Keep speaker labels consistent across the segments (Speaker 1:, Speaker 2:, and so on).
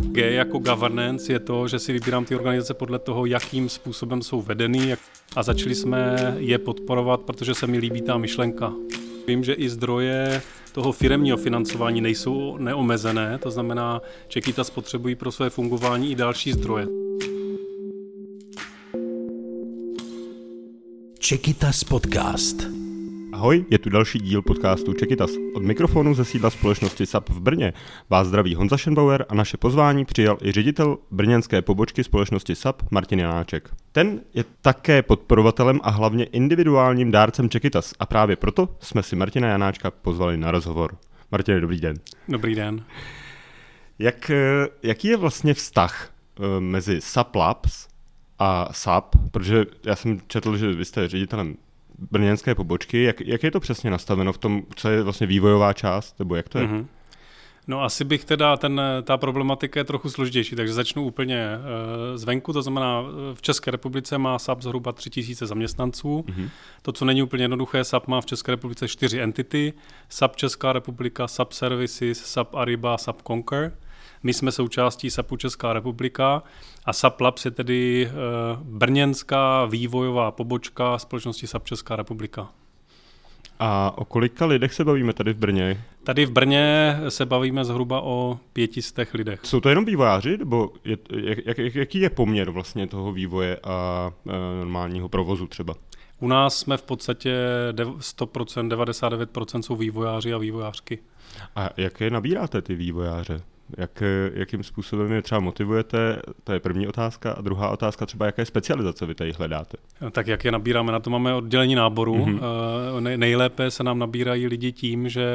Speaker 1: G jako governance je to, že si vybírám ty organizace podle toho, jakým způsobem jsou vedeny a začali jsme je podporovat, protože se mi líbí ta myšlenka. Vím, že i zdroje toho firemního financování nejsou neomezené, to znamená, Čekita spotřebují pro své fungování i další zdroje.
Speaker 2: Čekitas podcast.
Speaker 3: Ahoj, je tu další díl podcastu Čekitas. Od mikrofonu ze sídla společnosti SAP v Brně vás zdraví Honza Schenbauer a naše pozvání přijal i ředitel brněnské pobočky společnosti SAP Martin Janáček. Ten je také podporovatelem a hlavně individuálním dárcem Čekitas a právě proto jsme si Martina Janáčka pozvali na rozhovor. Martin, dobrý den.
Speaker 1: Dobrý den.
Speaker 3: Jak, jaký je vlastně vztah eh, mezi SAP Labs a SAP, protože já jsem četl, že vy jste ředitelem brněnské pobočky. Jak, jak je to přesně nastaveno v tom, co je vlastně vývojová část, nebo jak to je? Mm-hmm.
Speaker 1: No asi bych teda, ten, ta problematika je trochu složitější, takže začnu úplně uh, zvenku, to znamená v České republice má SAP zhruba 3000 zaměstnanců. Mm-hmm. To, co není úplně jednoduché, SAP má v České republice čtyři entity, SAP Česká republika, SAP Services, SAP Ariba, SAP Conquer. My jsme součástí SAPu Česká republika a SAP Labs je tedy uh, brněnská vývojová pobočka společnosti SAP Česká republika.
Speaker 3: A o kolika lidech se bavíme tady v Brně?
Speaker 1: Tady v Brně se bavíme zhruba o pětistech lidech.
Speaker 3: Jsou to jenom vývojáři, nebo je, jak, jak, jaký je poměr vlastně toho vývoje a e, normálního provozu třeba?
Speaker 1: U nás jsme v podstatě 100%, 99% jsou vývojáři a vývojářky.
Speaker 3: A jaké nabíráte ty vývojáře? Jak, jakým způsobem je třeba motivujete? To je první otázka. A druhá otázka třeba, jaké specializace vy tady hledáte?
Speaker 1: Tak jak je nabíráme? Na to máme oddělení náboru. Mm-hmm. nejlépe se nám nabírají lidi tím, že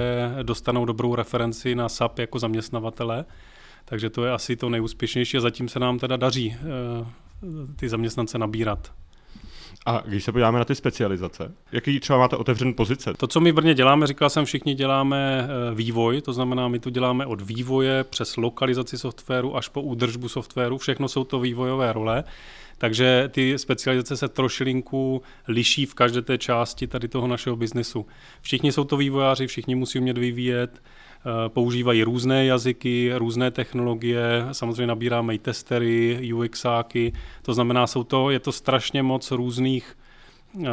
Speaker 1: dostanou dobrou referenci na SAP jako zaměstnavatele. Takže to je asi to nejúspěšnější a zatím se nám teda daří eh, ty zaměstnance nabírat.
Speaker 3: A když se podíváme na ty specializace, jaký třeba máte otevřené pozice?
Speaker 1: To, co my v Brně děláme, říkal jsem, všichni děláme eh, vývoj, to znamená, my to děláme od vývoje přes lokalizaci softwaru až po údržbu softwaru, všechno jsou to vývojové role. Takže ty specializace se trošilinku liší v každé té části tady toho našeho biznesu. Všichni jsou to vývojáři, všichni musí umět vyvíjet, používají různé jazyky, různé technologie, samozřejmě nabíráme i testery, UXáky, to znamená, jsou to, je to strašně moc různých uh,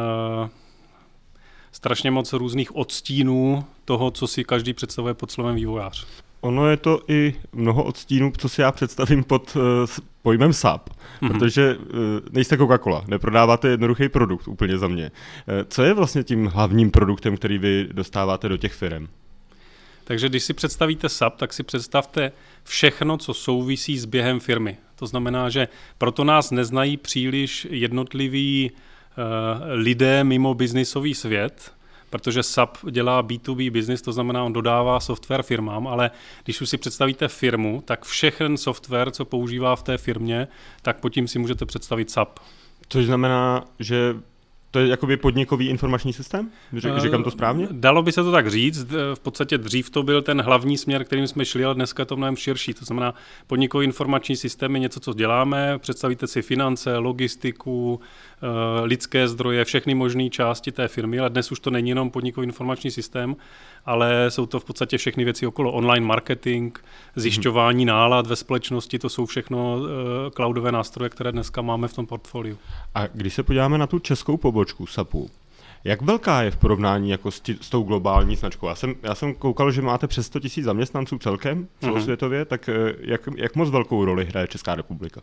Speaker 1: strašně moc různých odstínů toho, co si každý představuje pod slovem vývojář.
Speaker 3: Ono je to i mnoho odstínů, co si já představím pod uh, pojmem SAP, mm-hmm. protože uh, nejste Coca-Cola, neprodáváte jednoduchý produkt úplně za mě. Uh, co je vlastně tím hlavním produktem, který vy dostáváte do těch firm?
Speaker 1: Takže když si představíte SAP, tak si představte všechno, co souvisí s během firmy. To znamená, že proto nás neznají příliš jednotliví uh, lidé mimo biznisový svět, protože SAP dělá B2B business, to znamená, on dodává software firmám, ale když už si představíte firmu, tak všechen software, co používá v té firmě, tak pod tím si můžete představit SAP.
Speaker 3: Což znamená, že to je jakoby podnikový informační systém? Řek, říkám to správně?
Speaker 1: Dalo by se to tak říct. V podstatě dřív to byl ten hlavní směr, kterým jsme šli, ale dneska je to mnohem širší. To znamená, podnikový informační systém je něco, co děláme. Představíte si finance, logistiku, eh, lidské zdroje, všechny možné části té firmy, ale dnes už to není jenom podnikový informační systém, ale jsou to v podstatě všechny věci okolo online marketing, zjišťování hmm. nálad ve společnosti, to jsou všechno uh, cloudové nástroje, které dneska máme v tom portfoliu.
Speaker 3: A když se podíváme na tu českou pobočku SAPu, jak velká je v porovnání jako s, tí, s tou globální značkou? Já jsem, já jsem koukal, že máte přes 100 000 zaměstnanců celkem celosvětově, mm-hmm. tak eh, jak, jak moc velkou roli hraje Česká republika?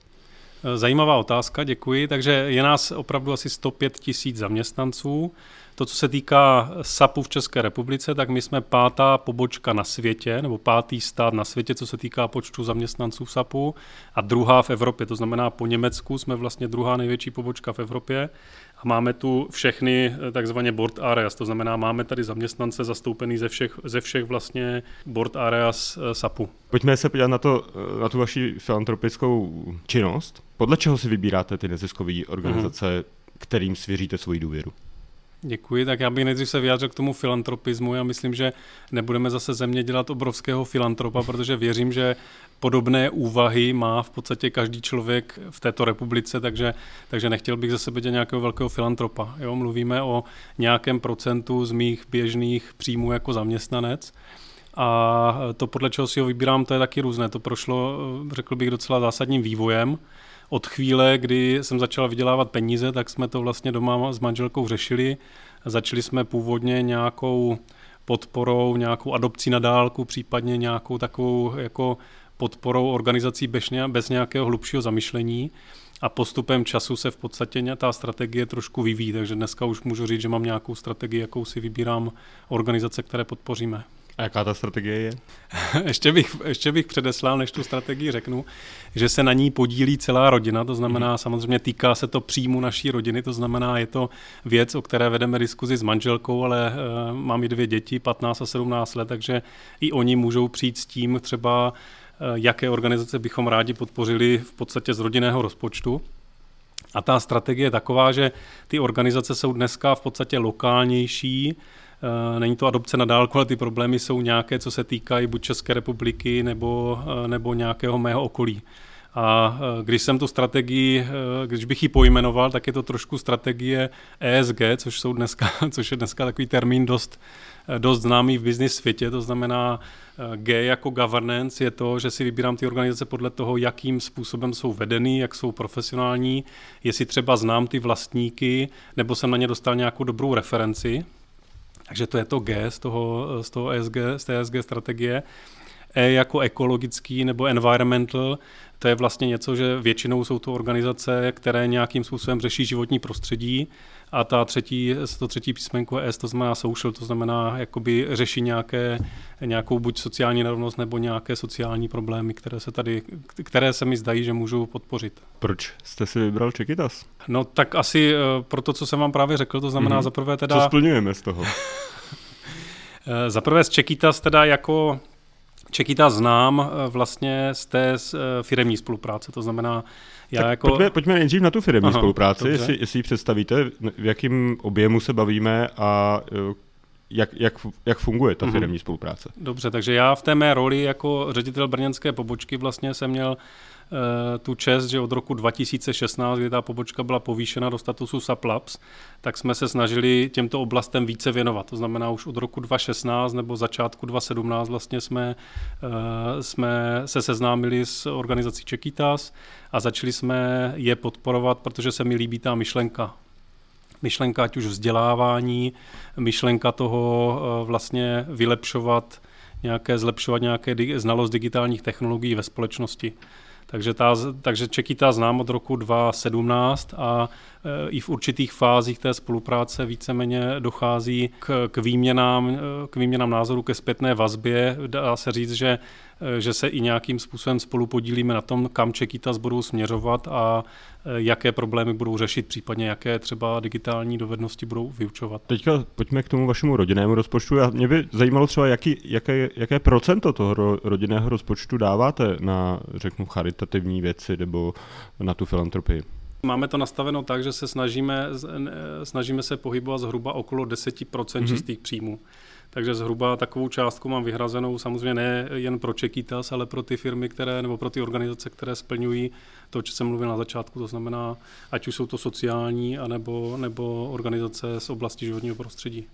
Speaker 1: Eh, zajímavá otázka, děkuji. Takže je nás opravdu asi 105 tisíc zaměstnanců. To, co se týká SAPu v České republice, tak my jsme pátá pobočka na světě, nebo pátý stát na světě, co se týká počtu zaměstnanců v SAPu, a druhá v Evropě. To znamená, po Německu jsme vlastně druhá největší pobočka v Evropě a máme tu všechny eh, takzvané board areas, to znamená, máme tady zaměstnance zastoupený ze všech, ze všech vlastně board areas eh, SAPu.
Speaker 3: Pojďme se podívat na, to, eh, na tu vaši filantropickou činnost. Podle čeho si vybíráte ty neziskové organizace, mm-hmm. kterým svěříte svoji důvěru?
Speaker 1: Děkuji, tak já bych nejdřív se vyjádřil k tomu filantropismu. Já myslím, že nebudeme zase země dělat obrovského filantropa, protože věřím, že podobné úvahy má v podstatě každý člověk v této republice, takže, takže nechtěl bych ze sebe dělat nějakého velkého filantropa. Jo, mluvíme o nějakém procentu z mých běžných příjmů jako zaměstnanec. A to podle čeho si ho vybírám, to je taky různé. To prošlo, řekl bych, docela zásadním vývojem. Od chvíle, kdy jsem začal vydělávat peníze, tak jsme to vlastně doma s manželkou řešili. Začali jsme původně nějakou podporou, nějakou adopcí na dálku, případně nějakou takovou jako podporou organizací bez nějakého hlubšího zamyšlení a postupem času se v podstatě ta strategie trošku vyvíjí, takže dneska už můžu říct, že mám nějakou strategii, jakou si vybírám organizace, které podpoříme.
Speaker 3: A jaká ta strategie je?
Speaker 1: ještě, bych, ještě bych předeslal, než tu strategii řeknu, že se na ní podílí celá rodina, to znamená mm. samozřejmě týká se to příjmu naší rodiny, to znamená je to věc, o které vedeme diskuzi s manželkou, ale uh, mám i dvě děti, 15 a 17 let, takže i oni můžou přijít s tím třeba, uh, jaké organizace bychom rádi podpořili v podstatě z rodinného rozpočtu. A ta strategie je taková, že ty organizace jsou dneska v podstatě lokálnější, není to adopce na dálku, ale ty problémy jsou nějaké, co se týkají buď České republiky nebo, eh, nebo nějakého mého okolí. A eh, když jsem tu strategii, když bych ji pojmenoval, tak je to trošku strategie ESG, což, jsou dneska, což je dneska takový termín dost, dost známý v business světě, to znamená G jako governance je to, že si vybírám ty organizace podle toho, jakým způsobem jsou vedeny, jak jsou profesionální, jestli třeba znám ty vlastníky, nebo jsem na ně dostal nějakou dobrou referenci, takže to je to G z toho, z toho ESG, z té ESG strategie. E jako ekologický nebo environmental, to je vlastně něco, že většinou jsou to organizace, které nějakým způsobem řeší životní prostředí a ta třetí, to třetí písmenko S, to znamená social, to znamená jakoby řeší nějaké, nějakou buď sociální nerovnost nebo nějaké sociální problémy, které se tady, které se mi zdají, že můžu podpořit.
Speaker 3: Proč jste si vybral Čekitas?
Speaker 1: No tak asi eh, pro to, co jsem vám právě řekl, to znamená mm-hmm. za prvé teda...
Speaker 3: Co splňujeme z toho?
Speaker 1: Eh, za prvé z Čekitas teda jako Čekita znám eh, vlastně z té firemní spolupráce, to znamená,
Speaker 3: já tak jako... pojďme, pojďme nejdřív na tu firmní Aha, spolupráci, jestli, jestli ji představíte, v jakém objemu se bavíme a eh, jak, jak, jak funguje ta mhm. firmní spolupráce.
Speaker 1: Dobře, takže já v té mé roli jako ředitel brněnské pobočky vlastně jsem měl Eh, tu čest, že od roku 2016, kdy ta pobočka byla povýšena do statusu SAPLAPS, tak jsme se snažili těmto oblastem více věnovat. To znamená, už od roku 2016 nebo začátku 2017 vlastně jsme, eh, jsme se seznámili s organizací Čekitas a začali jsme je podporovat, protože se mi líbí ta myšlenka myšlenka ať už vzdělávání, myšlenka toho eh, vlastně vylepšovat nějaké, zlepšovat nějaké znalost digitálních technologií ve společnosti. Takže, ta, takže Čekita znám od roku 2017 a e, i v určitých fázích té spolupráce víceméně dochází k, k, výměnám, e, k výměnám názoru, ke zpětné vazbě. Dá se říct, že že se i nějakým způsobem spolu podílíme na tom, kam Čekýtas budou směřovat a eh, jaké problémy budou řešit, případně jaké třeba digitální dovednosti budou vyučovat.
Speaker 3: Teďka pojďme k tomu vašemu rodinnému rozpočtu. Já, mě by zajímalo třeba, jaký, jaké, jaké procento toho rodinného rozpočtu dáváte na, řeknu, charitativní věci nebo na tu filantropii.
Speaker 1: Máme to nastaveno tak, že se snažíme, snažíme se pohybovat zhruba okolo 10% mm-hmm. čistých příjmů. Takže zhruba takovou částku mám vyhrazenou samozřejmě ne jen pro Čekitas, ale pro ty firmy, které, nebo pro ty organizace, které splňují to, o čem jsem mluvil na začátku, to znamená, ať už jsou to sociální, anebo, nebo organizace z oblasti životního prostředí.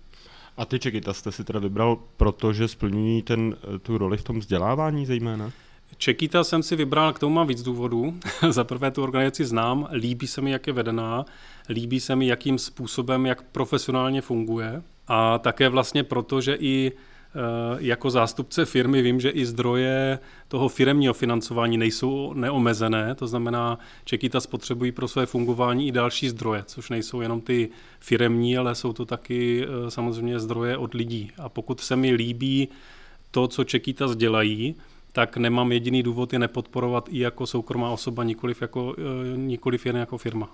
Speaker 3: A ty Čekitas jste si teda vybral, protože splňují ten, tu roli v tom vzdělávání zejména?
Speaker 1: Čekita jsem si vybral, k tomu mám víc důvodů. Za prvé tu organizaci znám, líbí se mi, jak je vedená, líbí se mi, jakým způsobem, jak profesionálně funguje. A také vlastně proto, že i eh, jako zástupce firmy vím, že i zdroje toho firemního financování nejsou neomezené, to znamená, Čekita spotřebují pro své fungování i další zdroje, což nejsou jenom ty firemní, ale jsou to taky eh, samozřejmě zdroje od lidí. A pokud se mi líbí to, co Čekita dělají, tak nemám jediný důvod je nepodporovat i jako soukromá osoba, nikoliv, jako, eh, nikoliv jen jako firma.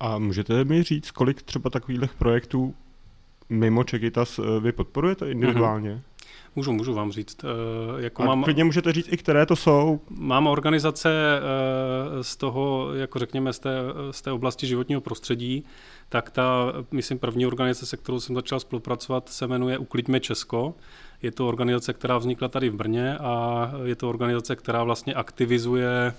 Speaker 3: A můžete mi říct, kolik třeba takových projektů mimo Čekitas eh, vy podporujete individuálně? Mm-hmm.
Speaker 1: Můžu, můžu vám říct.
Speaker 3: Eh, jako a mám, klidně můžete říct i které to jsou.
Speaker 1: Mám organizace z toho, jako řekněme, z té, z té oblasti životního prostředí, tak ta, myslím, první organizace, se kterou jsem začal spolupracovat, se jmenuje Uklidme Česko. Je to organizace, která vznikla tady v Brně a je to organizace, která vlastně aktivizuje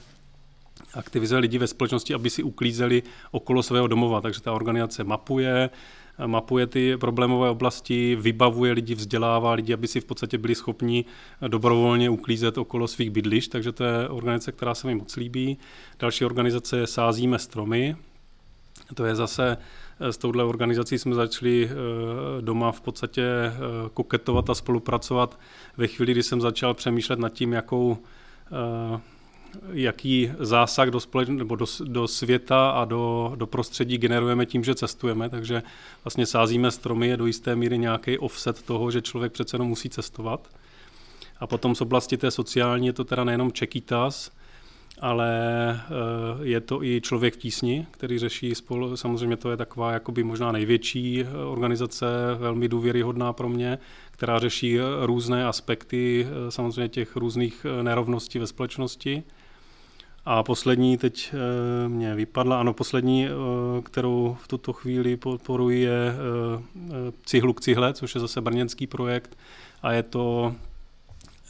Speaker 1: aktivizuje lidi ve společnosti, aby si uklízeli okolo svého domova. Takže ta organizace mapuje, mapuje ty problémové oblasti, vybavuje lidi, vzdělává lidi, aby si v podstatě byli schopni dobrovolně uklízet okolo svých bydlišť, takže to je organizace, která se mi moc líbí. Další organizace je Sázíme stromy, to je zase eh, s touhle organizací jsme začali eh, doma v podstatě eh, koketovat a spolupracovat ve chvíli, kdy jsem začal přemýšlet nad tím, jakou jaký zásah do, společ- nebo do, do světa a do, do prostředí generujeme tím, že cestujeme, takže vlastně sázíme stromy je do jisté míry nějaký offset toho, že člověk přece jenom musí cestovat. A potom z oblasti té sociální je to teda nejenom Čekýtas, ale eh, je to i Člověk v tísni, který řeší spolu, samozřejmě to je taková jakoby možná největší eh, organizace, velmi důvěryhodná pro mě, která řeší různé aspekty eh, samozřejmě těch různých nerovností ve společnosti. A poslední teď mě vypadla, ano, poslední, kterou v tuto chvíli podporuji, je Cihlu k cihle, což je zase brněnský projekt a je to,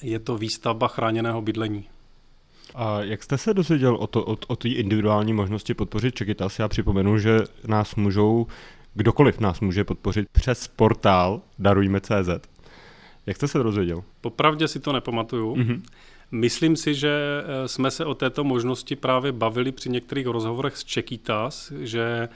Speaker 1: je to výstavba chráněného bydlení.
Speaker 3: A jak jste se dozvěděl o, to, o, o té individuální možnosti podpořit Čekitas? Já připomenu, že nás můžou, kdokoliv nás může podpořit přes portál darujme.cz. Jak jste se dozvěděl?
Speaker 1: Popravdě si to nepamatuju. Mm-hmm. Myslím si, že eh, jsme se o této možnosti právě bavili při některých rozhovorech s Čekitas, že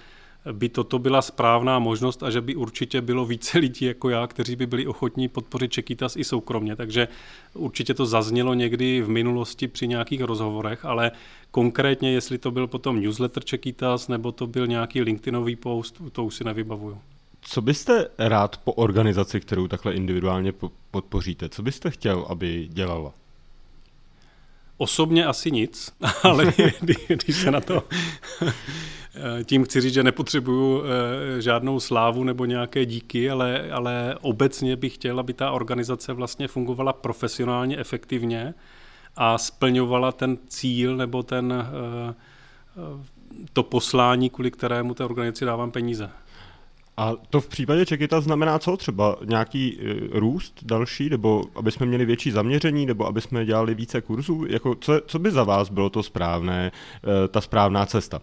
Speaker 1: by toto byla správná možnost a že by určitě bylo více lidí jako já, kteří by byli ochotní podpořit Čekitas i soukromně. Takže určitě to zaznělo někdy v minulosti při nějakých rozhovorech, ale konkrétně, jestli to byl potom newsletter Čekitas nebo to byl nějaký LinkedInový post, to už si nevybavuju.
Speaker 3: Co byste rád po organizaci, kterou takhle individuálně podpoříte, co byste chtěl, aby dělala?
Speaker 1: Osobně asi nic, ale když se na to Eh, tím chci říct, že nepotřebuju eh, žádnou slávu nebo nějaké díky, ale, ale obecně bych chtěl, aby ta organizace vlastně fungovala profesionálně, efektivně a splňovala ten cíl nebo ten, eh, to poslání, kvůli kterému té organizaci dávám peníze.
Speaker 3: A to v případě Čekita znamená co? Třeba nějaký růst další, nebo aby jsme měli větší zaměření, nebo aby jsme dělali více kurzů? Jako, co, co by za vás bylo to správné, ta správná cesta?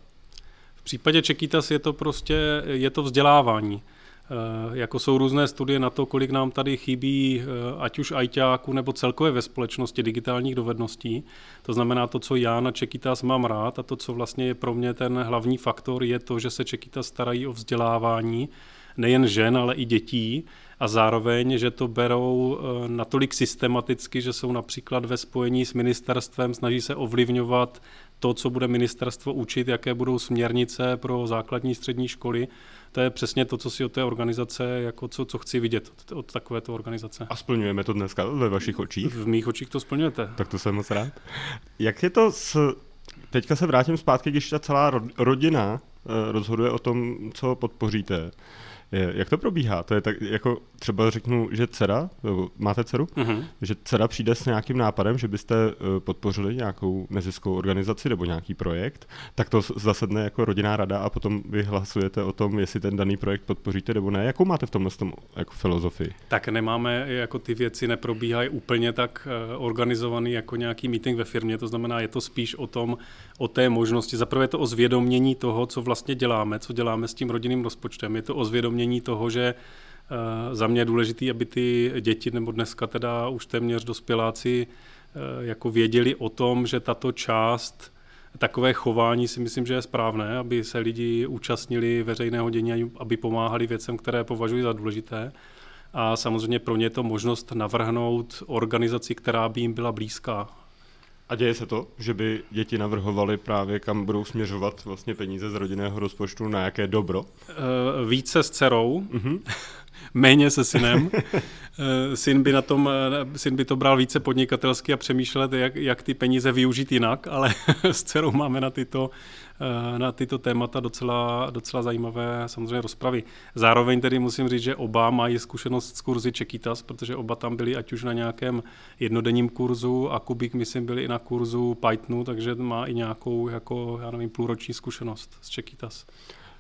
Speaker 1: případě Čekýtas je to prostě je to vzdělávání. E, jako jsou různé studie na to, kolik nám tady chybí, e, ať už ajťáků nebo celkově ve společnosti digitálních dovedností. To znamená to, co já na Čekýtas mám rád a to, co vlastně je pro mě ten hlavní faktor, je to, že se Čekýtas starají o vzdělávání nejen žen, ale i dětí a zároveň, že to berou e, natolik systematicky, že jsou například ve spojení s ministerstvem, snaží se ovlivňovat to, co bude ministerstvo učit, jaké budou směrnice pro základní střední školy, to je přesně to, co si od té organizace, jako co, co chci vidět od, od takovéto organizace.
Speaker 3: A splňujeme to dneska ve vašich očích?
Speaker 1: V mých očích to splňujete.
Speaker 3: Tak to jsem moc rád. Jak je to s... Teďka se vrátím zpátky, když ta celá rodina eh, rozhoduje o tom, co podpoříte. Jak to probíhá? To je tak, jako třeba řeknu, že dcera, máte dceru? Uh-huh. Že dcera přijde s nějakým nápadem, že byste eh, podpořili nějakou neziskovou organizaci nebo nějaký projekt, tak to zasedne jako rodinná rada a potom vy hlasujete o tom, jestli ten daný projekt podpoříte nebo ne. Jakou máte v tomhle tom jako filozofii?
Speaker 1: Tak nemáme, jako ty věci neprobíhají úplně tak eh, organizovaný jako nějaký meeting ve firmě, to znamená, je to spíš o tom, o té možnosti. Zaprvé je to o zvědomění toho, co vlastně děláme, co děláme s tím rodinným rozpočtem. Je to o zvědomění toho, že eh, za mě je důležité, aby ty děti, nebo dneska teda už téměř dospěláci, eh, jako věděli o tom, že tato část takové chování si myslím, že je správné, aby se lidi účastnili veřejného dění, aby pomáhali věcem, které považují za důležité. A samozřejmě pro ně je to možnost navrhnout organizaci, která by jim byla blízká.
Speaker 3: A děje se to, že by děti navrhovaly právě, kam budou směřovat vlastně peníze z rodinného rozpočtu, na jaké dobro?
Speaker 1: Uh, více s dcerou, uh-huh. méně se synem. Eh, syn by, na tom, eh, syn by to bral více podnikatelsky a přemýšlet, jak, jak ty peníze využít jinak, ale s dcerou máme na tyto, eh, na tyto témata docela, docela zajímavé samozřejmě rozpravy. Zároveň tedy musím říct, že oba mají zkušenost s kurzy Čekitas, protože oba tam byli ať už na nějakém jednodenním kurzu a Kubik, myslím, byli i na kurzu Pythonu, takže má i nějakou, jako, já nevím, půlroční zkušenost s Čekitas.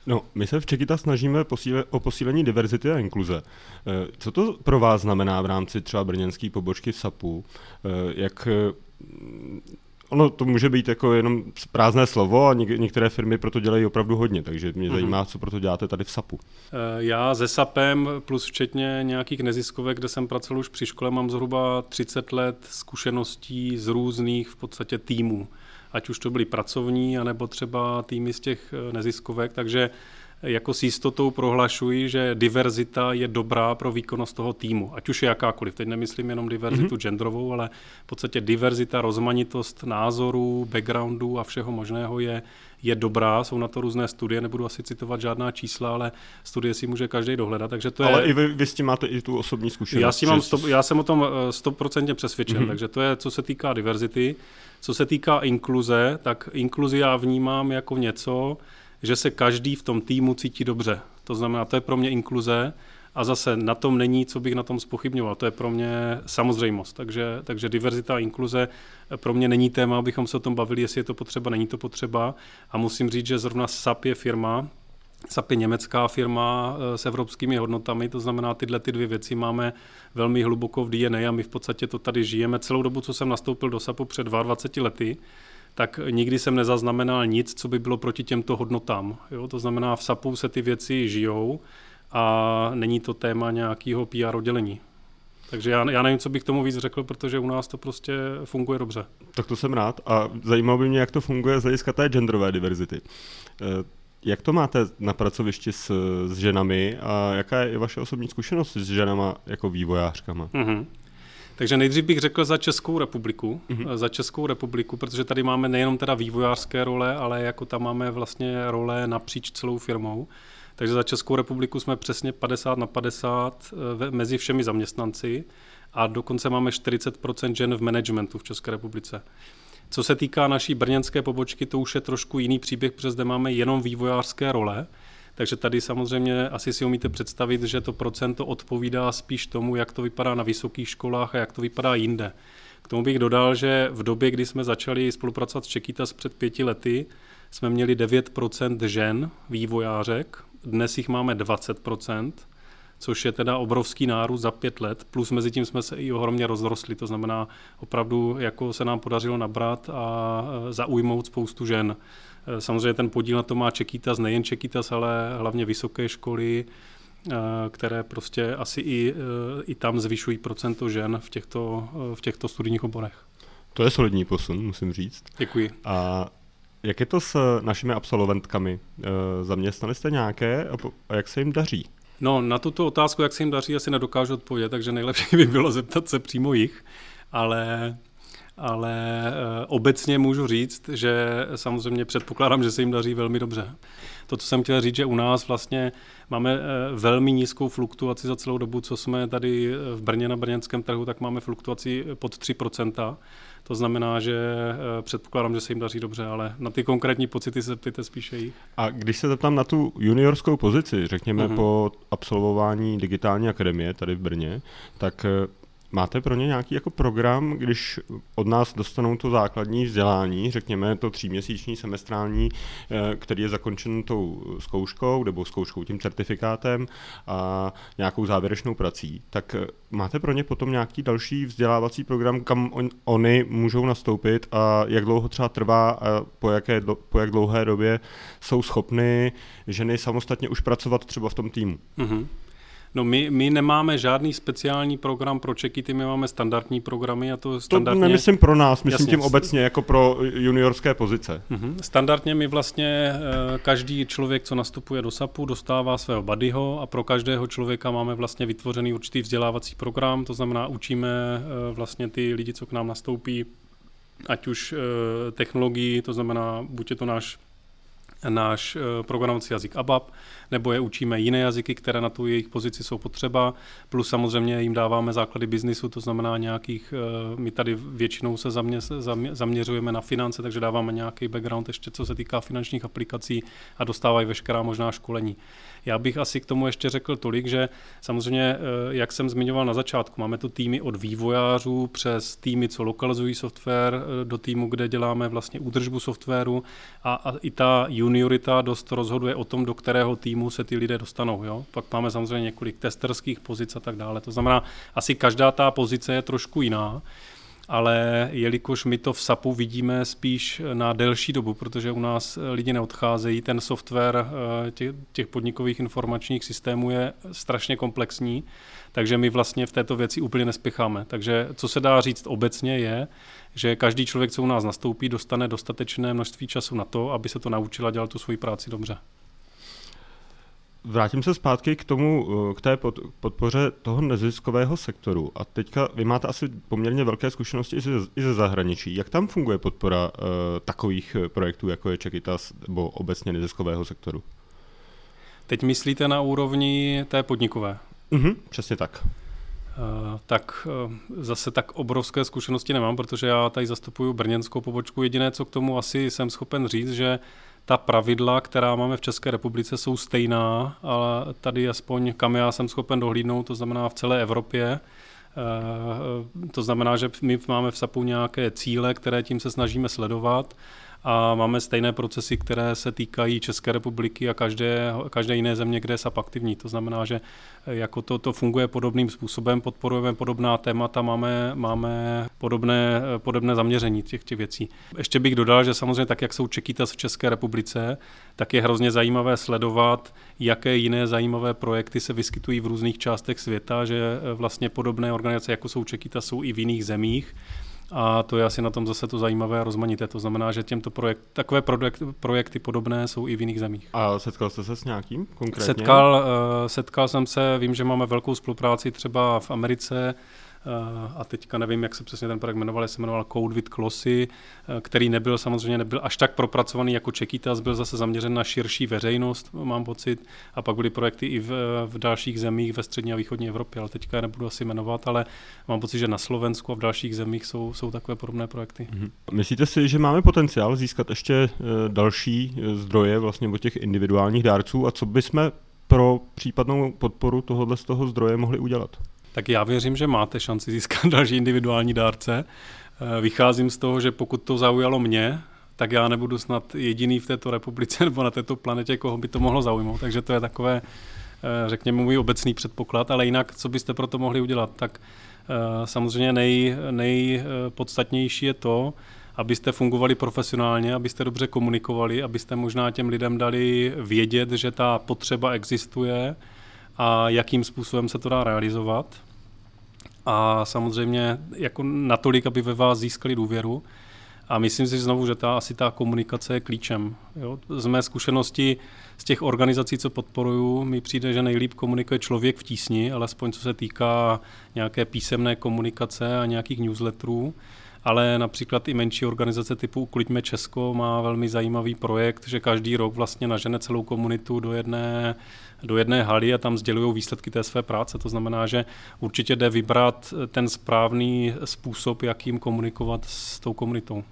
Speaker 3: No, my se v Čekita snažíme posíle, o posílení diverzity a inkluze. Eh, co to pro vás znamená v rámci třeba brněnské pobočky SAPu? Eh, jak eh, ono to může být jako jenom prázdné slovo a něk- některé firmy proto dělají opravdu hodně, takže mě mm-hmm. zajímá, co proto děláte tady v SAPu.
Speaker 1: Já se SAPem plus včetně nějakých neziskovek, kde jsem pracoval už při škole, mám zhruba 30 let zkušeností z různých v podstatě týmů. Ať už to byly pracovní, anebo třeba týmy z těch neziskovek, takže jako s jistotou prohlašuji, že diverzita je dobrá pro výkonnost toho týmu, ať už je jakákoliv. Teď nemyslím jenom diverzitu mm-hmm. genderovou, ale v podstatě diverzita, rozmanitost názorů, backgroundů a všeho možného je, je dobrá. Jsou na to různé studie, nebudu asi citovat žádná čísla, ale studie si může každý dohledat. Takže to
Speaker 3: ale
Speaker 1: je...
Speaker 3: i vy, vy s tím máte i tu osobní zkušenost.
Speaker 1: Já, s tím mám stop, já jsem o tom eh, stoprocentně přesvědčen, mm-hmm. takže to je, co se týká diverzity. Co se týká inkluze, tak inkluzi já vnímám jako něco, že se každý v tom týmu cítí dobře. To znamená, to je pro mě inkluze a zase na tom není, co bych na tom spochybňoval. To je pro mě samozřejmost. Takže, takže diverzita a inkluze pro mě není téma, abychom se o tom bavili, jestli je to potřeba, není to potřeba. A musím říct, že zrovna SAP je firma, SAP je německá firma eh, s evropskými hodnotami, to znamená, tyhle ty dvě věci máme velmi hluboko v DNA a my v podstatě to tady žijeme celou dobu, co jsem nastoupil do SAPu před 22 lety tak nikdy jsem nezaznamenal nic, co by bylo proti těmto hodnotám. Jo? To znamená, v SAPu se ty věci žijou a není to téma nějakého PR oddělení. Takže já, já nevím, co bych tomu víc řekl, protože u nás to prostě funguje dobře.
Speaker 3: Tak to jsem rád a zajímalo by mě, jak to funguje z hlediska té genderové diverzity. Eh, jak to máte na pracovišti s, s ženami a jaká je vaše osobní zkušenost s ženama jako vývojářkama? Mm-hmm.
Speaker 1: Takže nejdřív bych řekl za Českou republiku, mm-hmm. za Českou republiku, protože tady máme nejenom teda vývojářské role, ale jako tam máme vlastně role napříč celou firmou. Takže za Českou republiku jsme přesně 50 na 50 eh, mezi všemi zaměstnanci a dokonce máme 40% žen v managementu v České republice. Co se týká naší brněnské pobočky, to už je trošku jiný příběh, protože zde máme jenom vývojářské role, takže tady samozřejmě asi si umíte představit, že to procento odpovídá spíš tomu, jak to vypadá na vysokých školách a jak to vypadá jinde. K tomu bych dodal, že v době, kdy jsme začali spolupracovat s Čekitas před pěti lety, jsme měli 9% žen vývojářek, dnes jich máme 20%, což je teda obrovský nárůst za pět let, plus mezi tím jsme se i ohromně rozrostli, to znamená opravdu, jako se nám podařilo nabrat a zaujmout spoustu žen. Eh, samozřejmě ten podíl na to má Čekýtas, nejen Čekýtas, ale hlavně vysoké školy, eh, které prostě asi i, i tam zvyšují procento žen v těchto, v těchto studijních oborech.
Speaker 3: To je solidní posun, musím říct.
Speaker 1: Děkuji.
Speaker 3: A jak je to s našimi absolventkami? Zaměstnali jste nějaké a jak se jim daří?
Speaker 1: No, na tuto otázku, jak se jim daří, asi nedokážu odpovědět, takže nejlepší by bylo zeptat se přímo jich, ale ale eh, obecně můžu říct, že samozřejmě předpokládám, že se jim daří velmi dobře. To, co jsem chtěl říct, že u nás vlastně máme eh, velmi nízkou fluktuaci za celou dobu, co jsme tady eh, v Brně na brněnském trhu, tak máme fluktuaci pod 3%. To znamená, že předpokládám, že se jim daří dobře, ale na ty konkrétní pocity se ptejte spíše jich.
Speaker 3: A když se zeptám na tu juniorskou pozici, řekněme uh-huh. po absolvování digitální akademie tady v Brně, tak Máte pro ně nějaký jako program, když od nás dostanou to základní vzdělání, řekněme to tříměsíční semestrální, eh, který je zakončen tou zkouškou nebo zkouškou tím certifikátem a nějakou závěrečnou prací, tak eh, máte pro ně potom nějaký další vzdělávací program, kam on, oni můžou nastoupit a jak dlouho třeba trvá a po, jaké, po jak dlouhé době jsou schopny ženy samostatně už pracovat třeba v tom týmu? Mm-hmm.
Speaker 1: No my, my nemáme žádný speciální program pro Čekity, my máme standardní programy a to standardně...
Speaker 3: To nemyslím pro nás, myslím Jasně. tím obecně jako pro juniorské pozice.
Speaker 1: Mm-hmm. Standardně my vlastně eh, každý člověk, co nastupuje do SAPu, dostává svého buddyho a pro každého člověka máme vlastně vytvořený určitý vzdělávací program, to znamená učíme eh, vlastně ty lidi, co k nám nastoupí, ať už eh, technologii, to znamená buď je to náš náš programovací jazyk ABAP, nebo je učíme jiné jazyky, které na tu jejich pozici jsou potřeba, plus samozřejmě jim dáváme základy biznisu, to znamená nějakých, eh, my tady většinou se zamě, zaměřujeme na finance, takže dáváme nějaký background ještě, co se týká finančních aplikací a dostávají veškerá možná školení. Já bych asi k tomu ještě řekl tolik, že samozřejmě, eh, jak jsem zmiňoval na začátku, máme tu týmy od vývojářů přes týmy, co lokalizují software, eh, do týmu, kde děláme vlastně údržbu softwaru a, a i ta juniorita dost rozhoduje o tom, do kterého týmu se ty lidé dostanou. Jo? Pak máme samozřejmě několik testerských pozic a tak dále. To znamená, asi každá ta pozice je trošku jiná. Ale jelikož my to v SAPu vidíme spíš na delší dobu, protože u nás lidi neodcházejí, ten software těch, těch podnikových informačních systémů je strašně komplexní, takže my vlastně v této věci úplně nespěcháme. Takže co se dá říct obecně je, že každý člověk, co u nás nastoupí, dostane dostatečné množství času na to, aby se to naučil a dělal tu svoji práci dobře.
Speaker 3: Vrátím se zpátky k tomu, eh, k té podpoře toho neziskového sektoru. A teďka vy máte asi poměrně velké zkušenosti i ze, i ze zahraničí. Jak tam funguje podpora uh, takových projektů, jako je Čekitas, nebo obecně neziskového sektoru?
Speaker 1: Teď myslíte na úrovni té podnikové?
Speaker 3: Mhm, přesně tak.
Speaker 1: Uh, tak uh, zase tak obrovské zkušenosti nemám, protože já tady zastupuju brněnskou pobočku. Jediné, co k tomu asi jsem schopen říct, že ta pravidla, která máme v České republice, jsou stejná, ale tady aspoň kam já jsem schopen dohlídnout, to znamená v celé Evropě. Uh, to znamená, že my máme v SAPu nějaké cíle, které tím se snažíme sledovat a máme stejné procesy, které se týkají České republiky a každé, každé jiné země, kde je SAP aktivní. To znamená, že eh, jako to, to funguje podobným způsobem, podporujeme podobná témata, máme, máme podobné, eh, podobné zaměření těch, těch věcí. Ještě bych dodal, že samozřejmě tak, jak jsou Čekýtas v České republice, tak je hrozně zajímavé sledovat, jaké jiné zajímavé projekty se vyskytují v různých částech světa, že eh, vlastně podobné organizace, jako jsou Čekýtas, jsou i v jiných zemích. A to je asi na tom zase to zajímavé a rozmanité. To znamená, že těmto projekt, takové projekt, projekty podobné jsou i v jiných zemích.
Speaker 3: A setkal jste se s nějakým konkrétně?
Speaker 1: Setkal, uh, setkal jsem se, vím, že máme velkou spolupráci třeba v Americe, Eh, a teďka nevím, jak se přesně ten projekt jmenoval, se jmenoval Code with Klossy, eh, který nebyl samozřejmě nebyl až tak propracovaný jako Čekitas, byl zase zaměřen na širší veřejnost, mám pocit, a pak byly projekty i v, v dalších zemích ve střední a východní Evropě, ale teďka je nebudu asi jmenovat, ale mám pocit, že na Slovensku a v dalších zemích jsou, jsou takové podobné projekty.
Speaker 3: Mm-hmm. Myslíte si, že máme potenciál získat ještě eh, další zdroje vlastně od těch individuálních dárců a co bychom pro případnou podporu tohohle z toho zdroje mohli udělat?
Speaker 1: Tak já věřím, že máte šanci získat další individuální dárce. Eh, vycházím z toho, že pokud to zaujalo mě, tak já nebudu snad jediný v této republice nebo na této planetě, koho by to mohlo zaujmout. Takže to je takové, eh, řekněme, můj obecný předpoklad. Ale jinak, co byste pro to mohli udělat? Tak eh, samozřejmě nej, nejpodstatnější je to, abyste fungovali profesionálně, abyste dobře komunikovali, abyste možná těm lidem dali vědět, že ta potřeba existuje a jakým způsobem se to dá realizovat a samozřejmě jako natolik, aby ve vás získali důvěru. A myslím si znovu, že ta, asi ta komunikace je klíčem. Jo? Z mé zkušenosti z těch organizací, co podporuju, mi přijde, že nejlíp komunikuje člověk v tísni, alespoň co se týká nějaké písemné komunikace a nějakých newsletterů ale například i menší organizace typu Uklidme Česko má velmi zajímavý projekt, že každý rok vlastně nažene celou komunitu do jedné, do jedné haly a tam sdělují výsledky té své práce. To znamená, že určitě jde vybrat ten správný způsob, jakým komunikovat s tou komunitou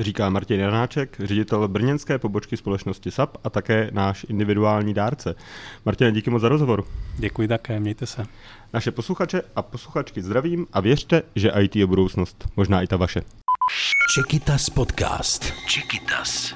Speaker 3: říká Martin Janáček, ředitel brněnské pobočky společnosti SAP a také náš individuální dárce. Martin, díky moc za rozhovor.
Speaker 1: Děkuji také, mějte se.
Speaker 3: Naše posluchače a posluchačky zdravím a věřte, že IT je budoucnost, možná i ta vaše.
Speaker 2: Čekitas podcast. Čekitas.